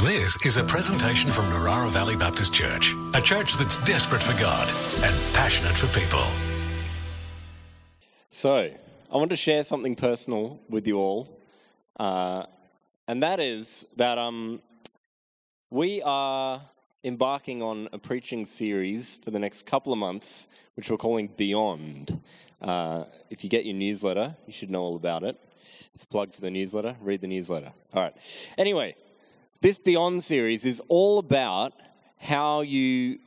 This is a presentation from Narara Valley Baptist Church, a church that's desperate for God and passionate for people. So, I want to share something personal with you all, uh, and that is that um, we are embarking on a preaching series for the next couple of months, which we're calling Beyond. Uh, if you get your newsletter, you should know all about it. It's a plug for the newsletter. Read the newsletter. All right. Anyway, this Beyond series is all about how you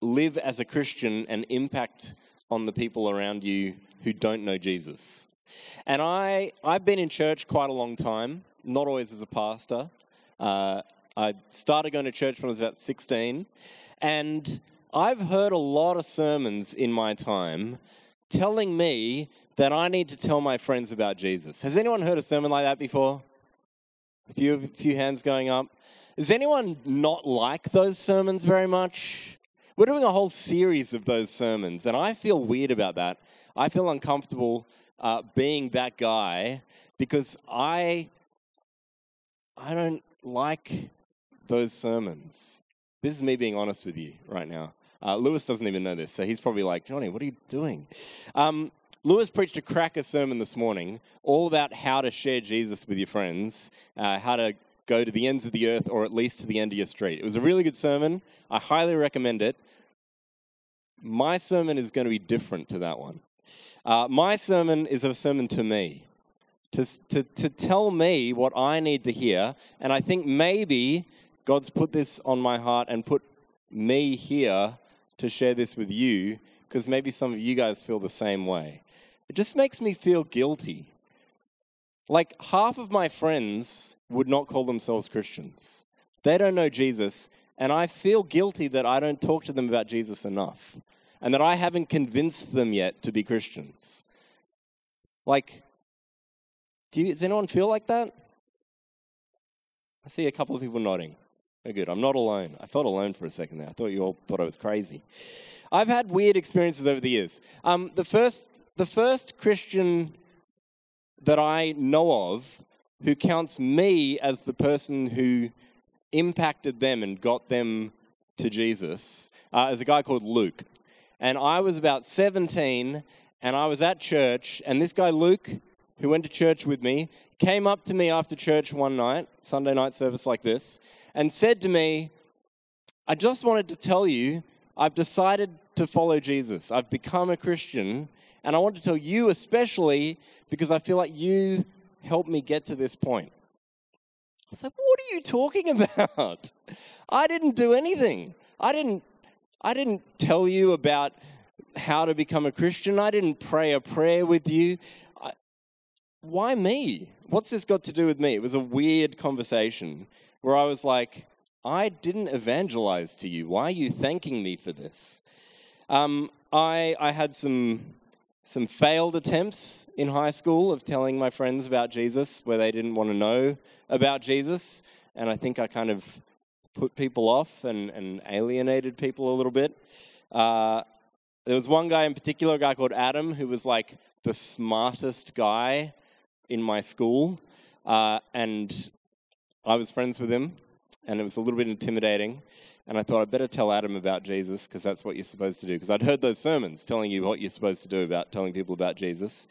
live as a Christian and impact on the people around you who don't know Jesus. And I, I've been in church quite a long time, not always as a pastor. Uh, I started going to church when I was about 16, and I've heard a lot of sermons in my time telling me that I need to tell my friends about Jesus. Has anyone heard a sermon like that before? A few, few hands going up. Does anyone not like those sermons very much? We're doing a whole series of those sermons, and I feel weird about that. I feel uncomfortable uh, being that guy because I, I don't like those sermons. This is me being honest with you right now. Uh, Lewis doesn't even know this, so he's probably like, Johnny, what are you doing? Um, Lewis preached a cracker sermon this morning, all about how to share Jesus with your friends, uh, how to go to the ends of the earth or at least to the end of your street. It was a really good sermon. I highly recommend it. My sermon is going to be different to that one. Uh, my sermon is a sermon to me, to, to, to tell me what I need to hear. And I think maybe God's put this on my heart and put me here to share this with you because maybe some of you guys feel the same way. It just makes me feel guilty. Like half of my friends would not call themselves Christians. They don't know Jesus, and I feel guilty that I don't talk to them about Jesus enough and that I haven't convinced them yet to be Christians. Like, do you, does anyone feel like that? I see a couple of people nodding. Good. I'm not alone. I felt alone for a second there. I thought you all thought I was crazy. I've had weird experiences over the years. Um, the first, the first Christian that I know of who counts me as the person who impacted them and got them to Jesus uh, is a guy called Luke. And I was about 17 and I was at church, and this guy, Luke, who went to church with me, came up to me after church one night, Sunday night service like this, and said to me, I just wanted to tell you, I've decided to follow Jesus. I've become a Christian, and I want to tell you especially because I feel like you helped me get to this point. I was like, what are you talking about? I didn't do anything. I didn't I didn't tell you about how to become a Christian. I didn't pray a prayer with you. I, why me? What's this got to do with me? It was a weird conversation where I was like, I didn't evangelize to you. Why are you thanking me for this? Um, I, I had some, some failed attempts in high school of telling my friends about Jesus where they didn't want to know about Jesus. And I think I kind of put people off and, and alienated people a little bit. Uh, there was one guy in particular, a guy called Adam, who was like the smartest guy in my school. Uh, and I was friends with him, and it was a little bit intimidating. And I thought I'd better tell Adam about Jesus because that's what you're supposed to do. Because I'd heard those sermons telling you what you're supposed to do about telling people about Jesus.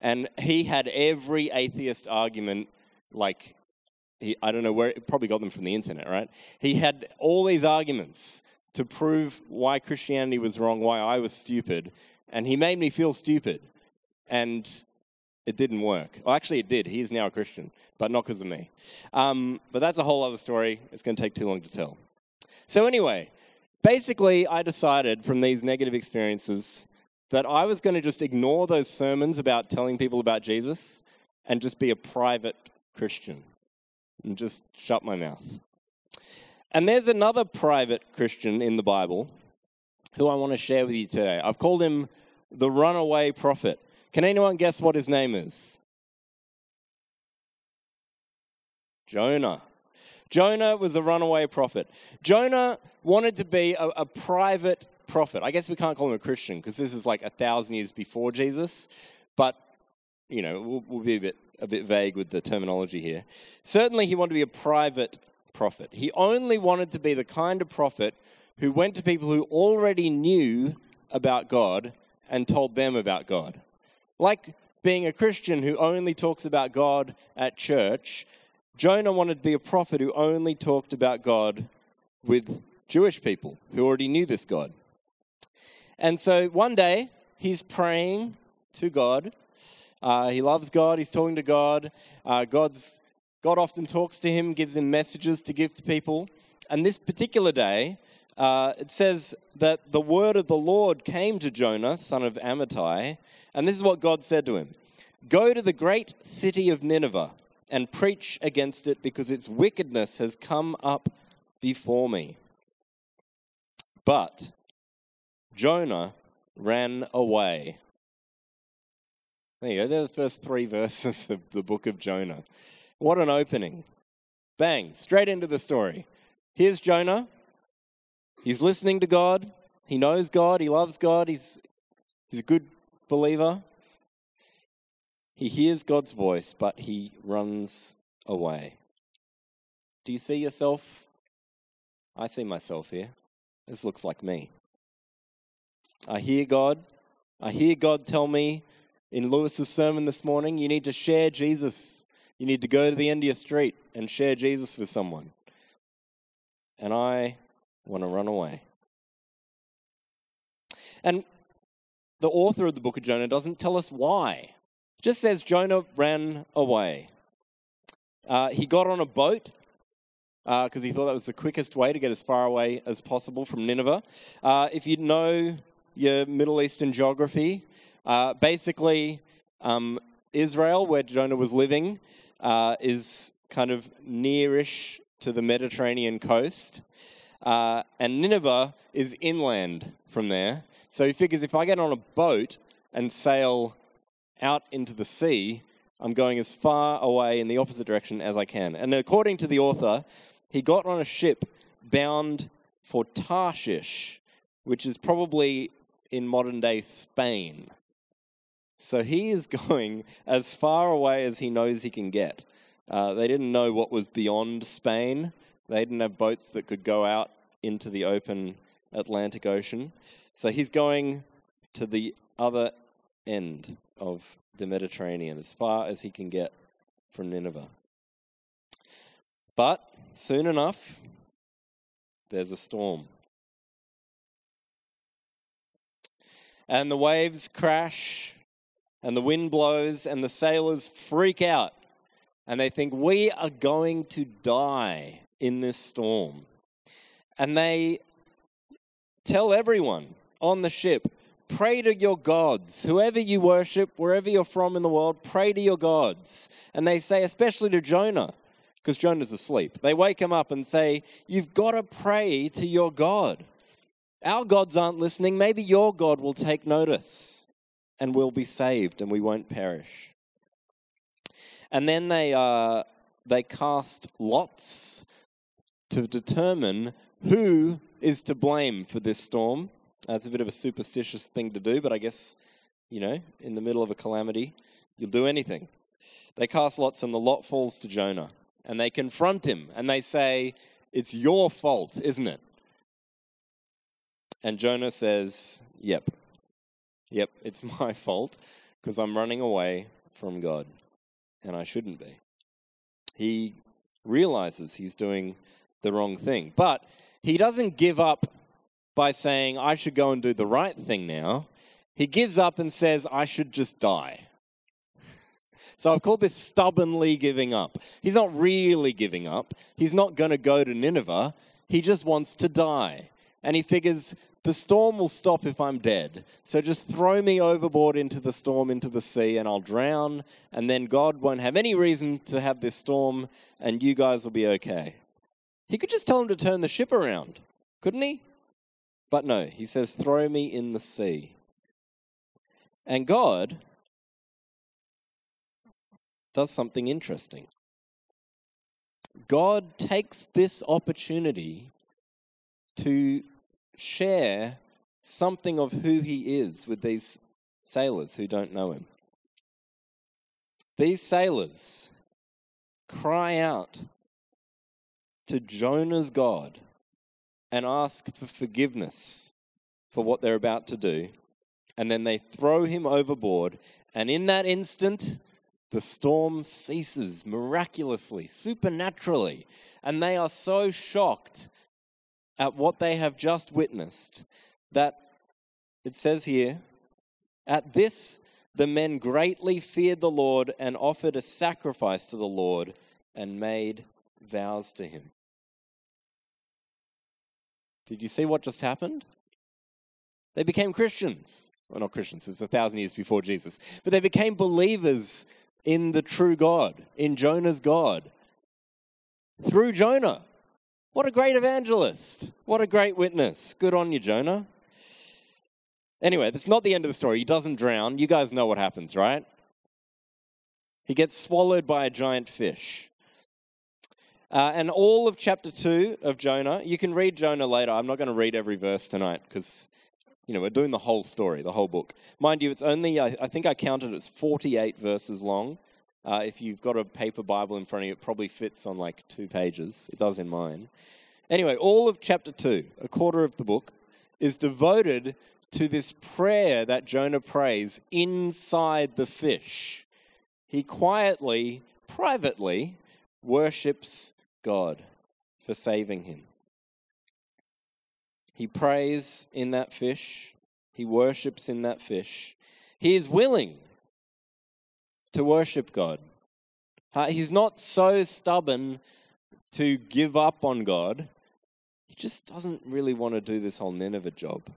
And he had every atheist argument like he, I don't know where, probably got them from the internet, right? He had all these arguments to prove why Christianity was wrong, why I was stupid, and he made me feel stupid. And it didn't work. Well, actually, it did. He is now a Christian, but not because of me. Um, but that's a whole other story. It's going to take too long to tell. So, anyway, basically, I decided from these negative experiences that I was going to just ignore those sermons about telling people about Jesus and just be a private Christian and just shut my mouth. And there's another private Christian in the Bible who I want to share with you today. I've called him the runaway prophet. Can anyone guess what his name is? Jonah. Jonah was a runaway prophet. Jonah wanted to be a, a private prophet. I guess we can't call him a Christian because this is like a thousand years before Jesus, but you know, we'll, we'll be a bit a bit vague with the terminology here. Certainly, he wanted to be a private prophet. He only wanted to be the kind of prophet who went to people who already knew about God and told them about God. Like being a Christian who only talks about God at church, Jonah wanted to be a prophet who only talked about God with Jewish people who already knew this God. And so one day he's praying to God. Uh, he loves God. He's talking to God. Uh, God's God often talks to him, gives him messages to give to people. And this particular day, uh, it says that the word of the Lord came to Jonah, son of Amittai, and this is what God said to him Go to the great city of Nineveh and preach against it because its wickedness has come up before me. But Jonah ran away. There you go. They're the first three verses of the book of Jonah. What an opening. Bang, straight into the story. Here's Jonah. He's listening to God. He knows God. He loves God. He's, he's a good believer. He hears God's voice, but he runs away. Do you see yourself? I see myself here. This looks like me. I hear God. I hear God tell me in Lewis's sermon this morning, you need to share Jesus. You need to go to the end of your street and share Jesus with someone. And I want to run away. And the author of the book of Jonah doesn't tell us why. It just says Jonah ran away. Uh, he got on a boat because uh, he thought that was the quickest way to get as far away as possible from Nineveh. Uh, if you know your Middle Eastern geography, uh, basically, um, Israel, where Jonah was living, uh, is kind of nearish to the Mediterranean coast. Uh, and Nineveh is inland from there. So he figures if I get on a boat and sail out into the sea, I'm going as far away in the opposite direction as I can. And according to the author, he got on a ship bound for Tarshish, which is probably in modern day Spain. So he is going as far away as he knows he can get. Uh, they didn't know what was beyond Spain. They didn't have boats that could go out into the open Atlantic Ocean. So he's going to the other end of the Mediterranean, as far as he can get from Nineveh. But soon enough, there's a storm. And the waves crash, and the wind blows, and the sailors freak out. And they think, We are going to die in this storm. And they tell everyone on the ship, Pray to your gods. Whoever you worship, wherever you're from in the world, pray to your gods. And they say, especially to Jonah, because Jonah's asleep. They wake him up and say, You've got to pray to your God. Our gods aren't listening. Maybe your God will take notice and we'll be saved and we won't perish. And then they, uh, they cast lots to determine who is to blame for this storm. That's a bit of a superstitious thing to do, but I guess, you know, in the middle of a calamity, you'll do anything. They cast lots, and the lot falls to Jonah. And they confront him, and they say, It's your fault, isn't it? And Jonah says, Yep. Yep, it's my fault because I'm running away from God, and I shouldn't be. He realizes he's doing the wrong thing, but he doesn't give up by saying, I should go and do the right thing now. He gives up and says, I should just die. So I've called this stubbornly giving up. He's not really giving up. He's not going to go to Nineveh. He just wants to die. And he figures the storm will stop if I'm dead. So just throw me overboard into the storm, into the sea, and I'll drown. And then God won't have any reason to have this storm, and you guys will be okay. He could just tell him to turn the ship around, couldn't he? But no, he says, throw me in the sea. And God does something interesting. God takes this opportunity to share something of who he is with these sailors who don't know him. These sailors cry out to Jonah's God and ask for forgiveness for what they're about to do. And then they throw him overboard. And in that instant, the storm ceases miraculously, supernaturally. And they are so shocked at what they have just witnessed that it says here, at this, the men greatly feared the Lord and offered a sacrifice to the Lord and made vows to him. Did you see what just happened? They became Christians. Well, not Christians, it's a thousand years before Jesus. But they became believers in the true God, in Jonah's God, through Jonah. What a great evangelist. What a great witness. Good on you, Jonah. Anyway, that's not the end of the story. He doesn't drown. You guys know what happens, right? He gets swallowed by a giant fish. Uh, and all of chapter 2 of Jonah, you can read Jonah later. I'm not going to read every verse tonight because, you know, we're doing the whole story, the whole book. Mind you, it's only, I, I think I counted it's 48 verses long. Uh, if you've got a paper Bible in front of you, it probably fits on like two pages. It does in mine. Anyway, all of chapter 2, a quarter of the book, is devoted to this prayer that Jonah prays inside the fish. He quietly, privately worships God for saving him. He prays in that fish, he worships in that fish. He is willing to worship God. He's not so stubborn to give up on God. He just doesn't really want to do this whole Nineveh job.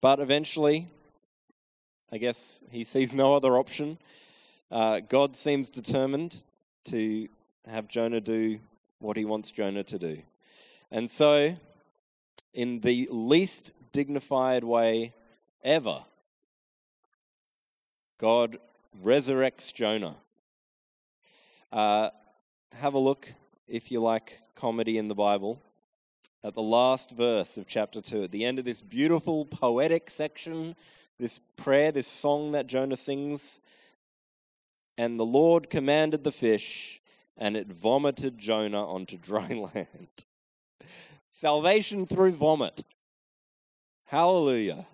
But eventually, I guess he sees no other option. Uh, God seems determined to have Jonah do what he wants Jonah to do. And so, in the least dignified way ever, God resurrects Jonah. Uh, have a look, if you like comedy in the Bible, at the last verse of chapter 2, at the end of this beautiful poetic section, this prayer, this song that Jonah sings. And the Lord commanded the fish, and it vomited Jonah onto dry land. Salvation through vomit. Hallelujah.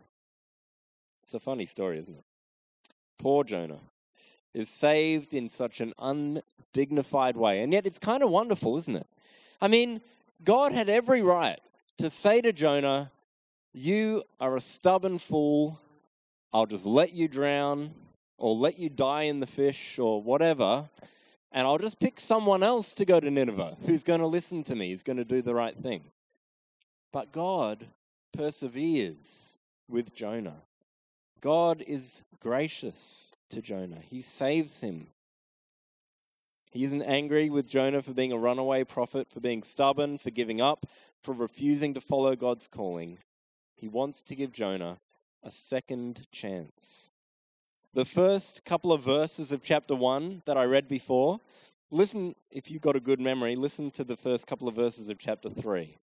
It's a funny story, isn't it? Poor Jonah is saved in such an undignified way. And yet it's kind of wonderful, isn't it? I mean, God had every right to say to Jonah, You are a stubborn fool. I'll just let you drown or let you die in the fish or whatever. And I'll just pick someone else to go to Nineveh who's going to listen to me, who's going to do the right thing. But God perseveres with Jonah. God is gracious to Jonah, He saves him he isn't angry with Jonah for being a runaway prophet, for being stubborn, for giving up, for refusing to follow God's calling. He wants to give Jonah a second chance. The first couple of verses of chapter 1 that I read before, listen, if you've got a good memory, listen to the first couple of verses of chapter 3.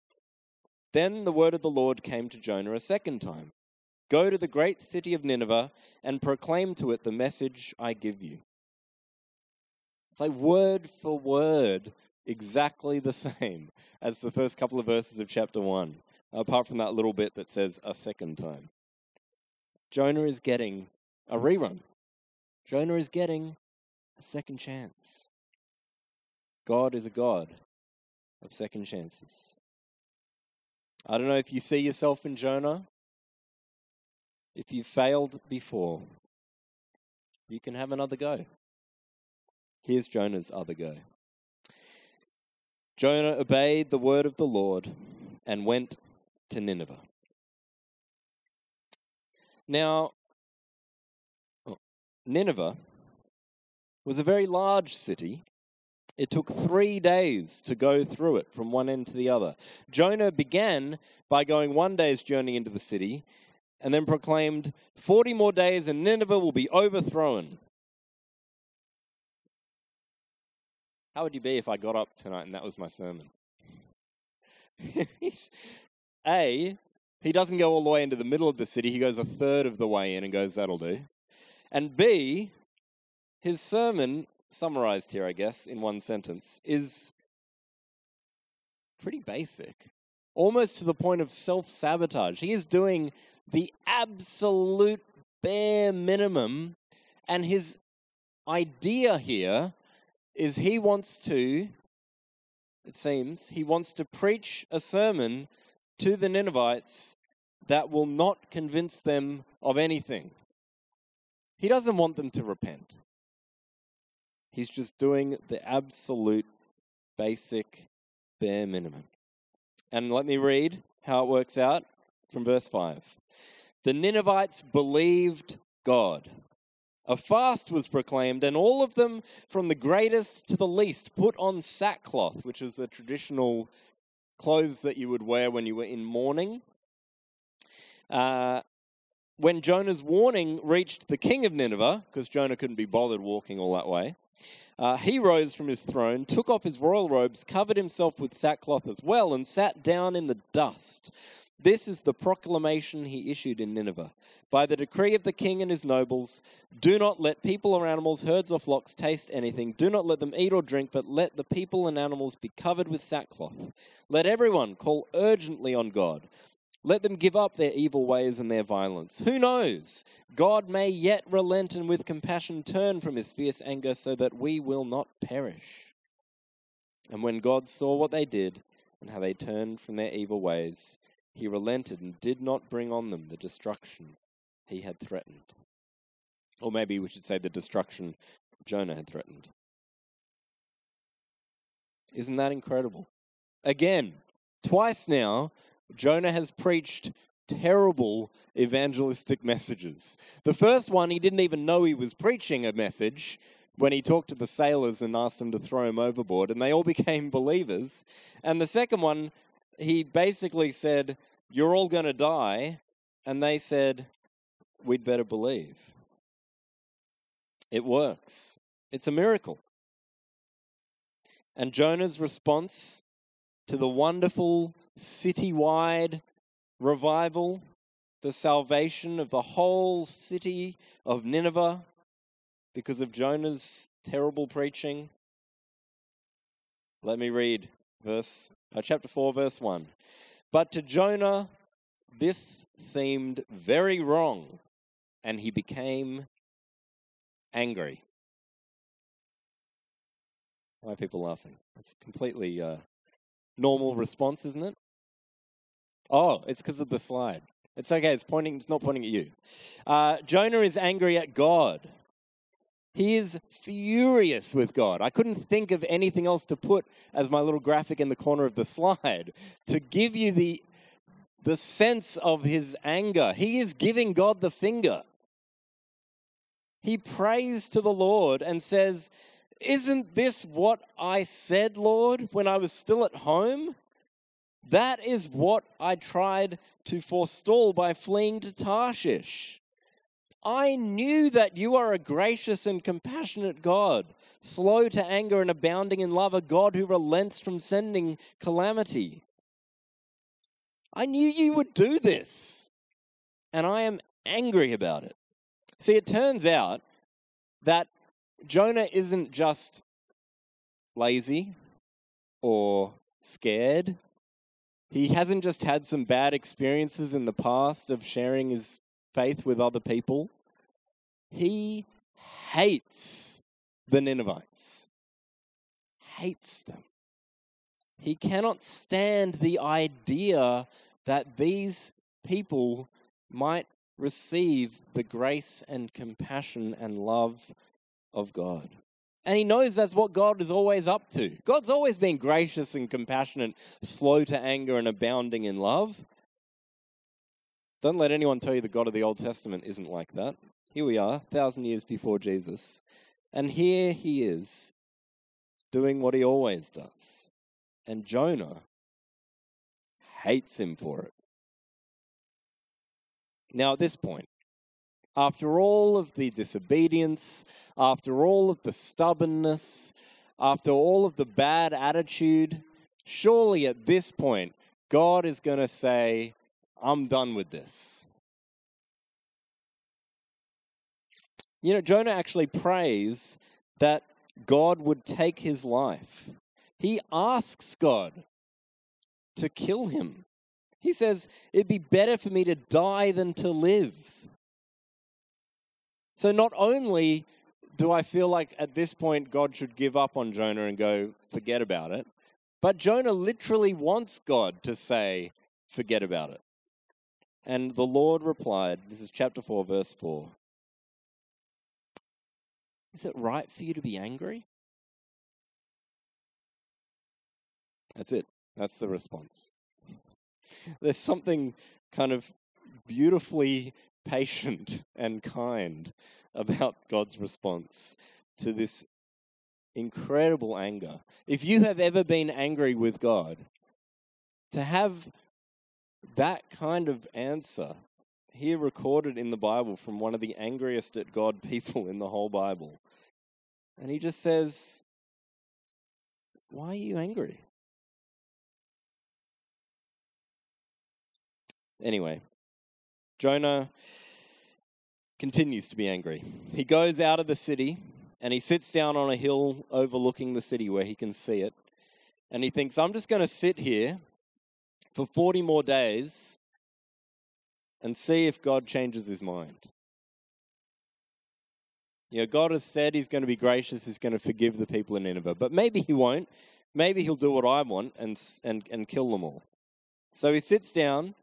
Then the word of the Lord came to Jonah a second time Go to the great city of Nineveh and proclaim to it the message I give you. It's like word for word, exactly the same as the first couple of verses of chapter 1, apart from that little bit that says a second time. Jonah is getting a mm-hmm. rerun. Jonah is getting a second chance. God is a God of second chances. I don't know if you see yourself in Jonah. If you've failed before, you can have another go. Here's Jonah's other go. Jonah obeyed the word of the Lord and went to Nineveh. Now, Nineveh was a very large city. It took three days to go through it from one end to the other. Jonah began by going one day's journey into the city and then proclaimed, 40 more days and Nineveh will be overthrown. How would you be if I got up tonight and that was my sermon? a, he doesn't go all the way into the middle of the city, he goes a third of the way in and goes, That'll do. And B, his sermon, summarized here, I guess, in one sentence, is pretty basic, almost to the point of self sabotage. He is doing the absolute bare minimum, and his idea here is he wants to, it seems, he wants to preach a sermon to the Ninevites that will not convince them of anything. He doesn't want them to repent. He's just doing the absolute basic bare minimum. And let me read how it works out from verse 5. The Ninevites believed God. A fast was proclaimed, and all of them, from the greatest to the least, put on sackcloth, which is the traditional clothes that you would wear when you were in mourning. Uh, when Jonah's warning reached the king of Nineveh, because Jonah couldn't be bothered walking all that way, uh, he rose from his throne, took off his royal robes, covered himself with sackcloth as well, and sat down in the dust. This is the proclamation he issued in Nineveh. By the decree of the king and his nobles, do not let people or animals, herds or flocks taste anything. Do not let them eat or drink, but let the people and animals be covered with sackcloth. Let everyone call urgently on God. Let them give up their evil ways and their violence. Who knows? God may yet relent and with compassion turn from his fierce anger so that we will not perish. And when God saw what they did and how they turned from their evil ways, he relented and did not bring on them the destruction he had threatened. Or maybe we should say the destruction Jonah had threatened. Isn't that incredible? Again, twice now, Jonah has preached terrible evangelistic messages. The first one, he didn't even know he was preaching a message when he talked to the sailors and asked them to throw him overboard, and they all became believers. And the second one, he basically said, You're all going to die. And they said, We'd better believe. It works, it's a miracle. And Jonah's response to the wonderful citywide revival, the salvation of the whole city of Nineveh because of Jonah's terrible preaching. Let me read verse uh, chapter 4 verse 1. But to Jonah this seemed very wrong and he became angry. Why are people laughing? It's completely uh, normal response, isn't it? Oh, it's because of the slide. It's okay. It's pointing. It's not pointing at you. Uh, Jonah is angry at God. He is furious with God. I couldn't think of anything else to put as my little graphic in the corner of the slide to give you the the sense of his anger. He is giving God the finger. He prays to the Lord and says, Isn't this what I said, Lord, when I was still at home? That is what I tried to forestall by fleeing to Tarshish. I knew that you are a gracious and compassionate God, slow to anger and abounding in love, a God who relents from sending calamity. I knew you would do this, and I am angry about it. See, it turns out that Jonah isn't just lazy or scared he hasn't just had some bad experiences in the past of sharing his faith with other people. He hates the Ninevites, hates them. He cannot stand the idea that these people might receive the grace and compassion and love of God. And he knows that's what God is always up to. God's always been gracious and compassionate, slow to anger, and abounding in love. Don't let anyone tell you the God of the Old Testament isn't like that. Here we are, thousand years before Jesus. And here he is, doing what he always does. And Jonah hates him for it. Now, at this point, after all of the disobedience, after all of the stubbornness, after all of the bad attitude, surely at this point, God is going to say, I'm done with this. You know, Jonah actually prays that God would take his life. He asks God to kill him. He says, It'd be better for me to die than to live. So not only do I feel like at this point God should give up on Jonah and go, forget about it, but Jonah literally wants God to say, forget about it. And the Lord replied, this is chapter 4, verse 4. Is it right for you to be angry? That's it. That's the response. There's something kind of beautifully patient and kind about God's response to this incredible anger. If you have ever been angry with God, to have that kind of answer here recorded in the Bible from one of the angriest at God people in the whole Bible. And he just says, Why are you angry? Anyway, Jonah continues to be angry. He goes out of the city and he sits down on a hill overlooking the city where he can see it. And he thinks, I'm just going to sit here for 40 more days and see if God changes his mind. You know, God has said he's going to be gracious, he's going to forgive the people in Nineveh, but maybe he won't. Maybe he'll do what I want and, and, and kill them all. So he sits down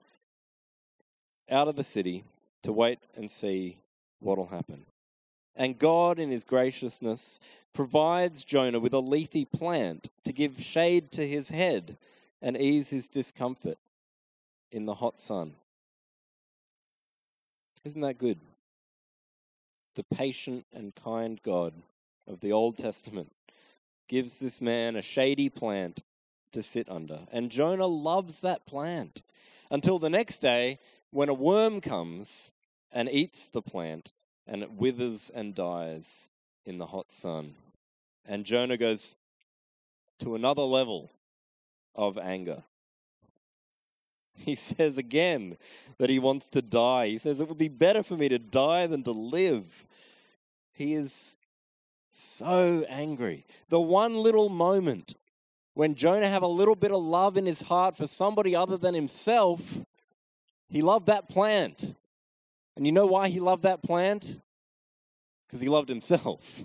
out of the city to wait and see what will happen. And God, in his graciousness, provides Jonah with a leafy plant to give shade to his head and ease his discomfort in the hot sun. Isn't that good? The patient and kind God of the Old Testament gives this man a shady plant to sit under. And Jonah loves that plant until the next day when a worm comes and eats the plant and it withers and dies in the hot sun. And Jonah goes to another level of anger. He says again that he wants to die. He says, It would be better for me to die than to live. He is so angry. The one little moment when Jonah have a little bit of love in his heart for somebody other than himself, he loved that plant. And you know why he loved that plant? Because he loved himself.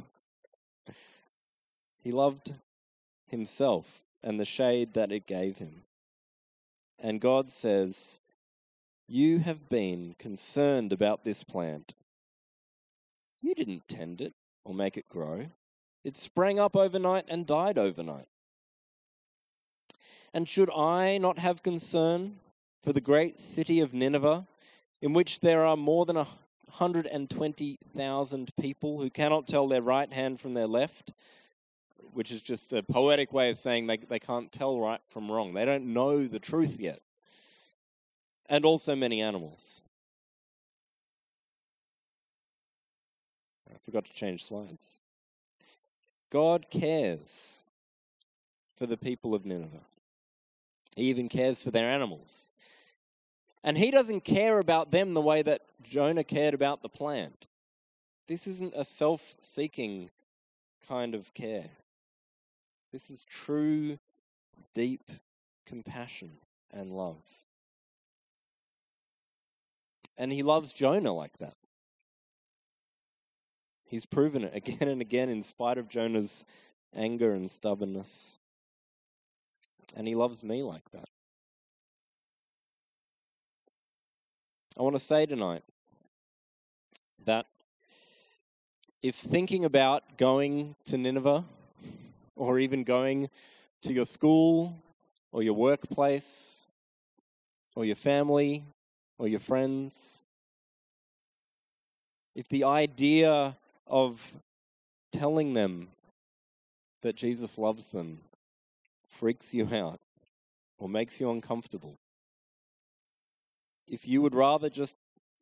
he loved himself and the shade that it gave him. And God says, You have been concerned about this plant. You didn't tend it or make it grow. It sprang up overnight and died overnight. And should I not have concern for the great city of Nineveh, in which there are more than 120,000 people who cannot tell their right hand from their left? which is just a poetic way of saying they, they can't tell right from wrong. They don't know the truth yet. And also many animals. I forgot to change slides. God cares for the people of Nineveh. He even cares for their animals. And he doesn't care about them the way that Jonah cared about the plant. This isn't a self seeking kind of care. This is true, deep compassion and love. And he loves Jonah like that. He's proven it again and again in spite of Jonah's anger and stubbornness. And he loves me like that. I want to say tonight that if thinking about going to Nineveh or even going to your school or your workplace or your family or your friends, if the idea of telling them that Jesus loves them freaks you out or makes you uncomfortable, if you would rather just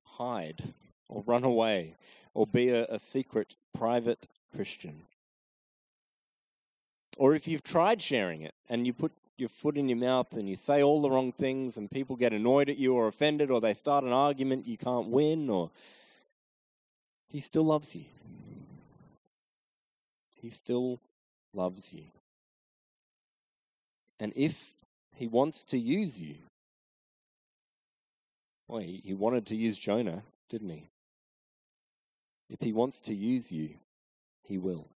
hide or run away or be a, a secret private Christian, or if you've tried sharing it and you put your foot in your mouth and you say all the wrong things and people get annoyed at you or offended or they start an argument you can't win or he still loves you. He still loves you. And if He wants to use you. He, he wanted to use Jonah, didn't he? If he wants to use you, he will.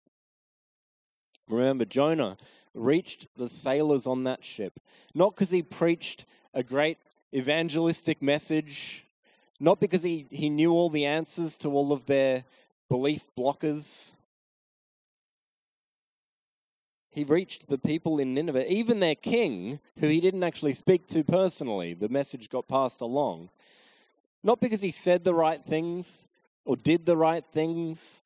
Remember, Jonah reached the sailors on that ship, not because he preached a great evangelistic message, not because he, he knew all the answers to all of their belief blockers. He reached the people in Nineveh, even their king, who he didn't actually speak to personally. The message got passed along. Not because he said the right things or did the right things,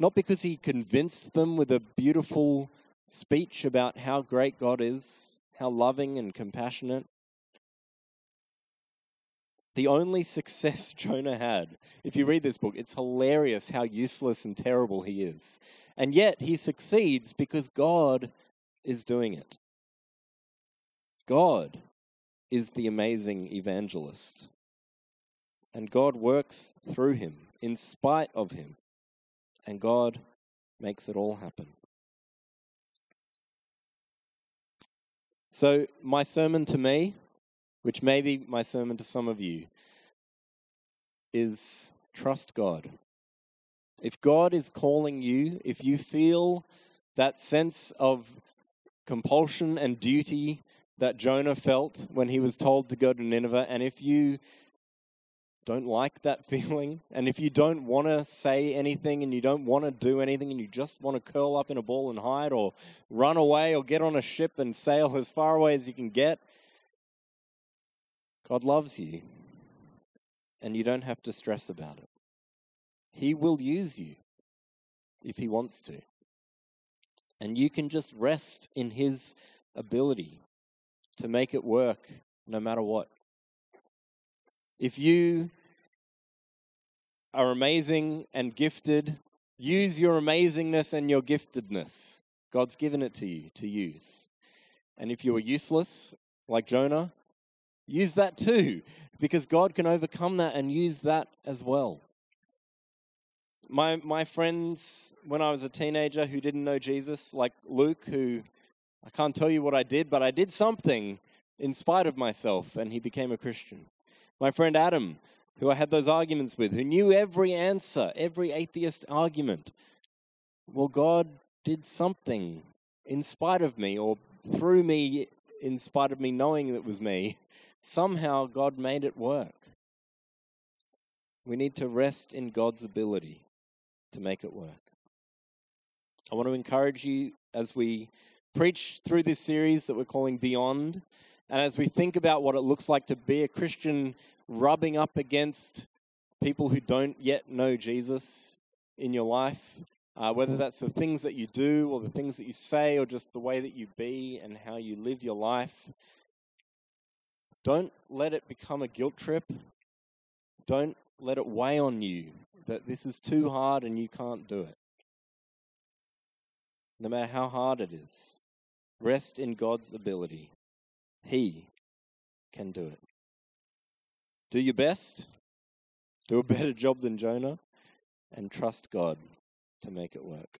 not because he convinced them with a beautiful speech about how great God is, how loving and compassionate. The only success Jonah had, if you read this book, it's hilarious how useless and terrible he is. And yet he succeeds because God is doing it. God is the amazing evangelist. And God works through him, in spite of him. And God makes it all happen. So, my sermon to me which may be my sermon to some of you, is trust God. If God is calling you, if you feel that sense of compulsion and duty that Jonah felt when he was told to go to Nineveh, and if you don't like that feeling, and if you don't want to say anything and you don't want to do anything and you just want to curl up in a ball and hide or run away or get on a ship and sail as far away as you can get, God loves you, and you don't have to stress about it. He will use you if He wants to. And you can just rest in His ability to make it work no matter what. If you are amazing and gifted, use your amazingness and your giftedness. God's given it to you to use. And if you are useless, like Jonah, Use that too, because God can overcome that and use that as well. My, my friends, when I was a teenager who didn't know Jesus, like Luke, who I can't tell you what I did, but I did something in spite of myself, and he became a Christian. My friend Adam, who I had those arguments with, who knew every answer, every atheist argument. Well, God did something in spite of me, or through me, in spite of me knowing it was me, Somehow God made it work. We need to rest in God's ability to make it work. I want to encourage you as we preach through this series that we're calling Beyond, and as we think about what it looks like to be a Christian rubbing up against people who don't yet know Jesus in your life, uh, whether that's the things that you do or the things that you say or just the way that you be and how you live your life. Don't let it become a guilt trip. Don't let it weigh on you that this is too hard and you can't do it. No matter how hard it is, rest in God's ability. He can do it. Do your best, do a better job than Jonah, and trust God to make it work.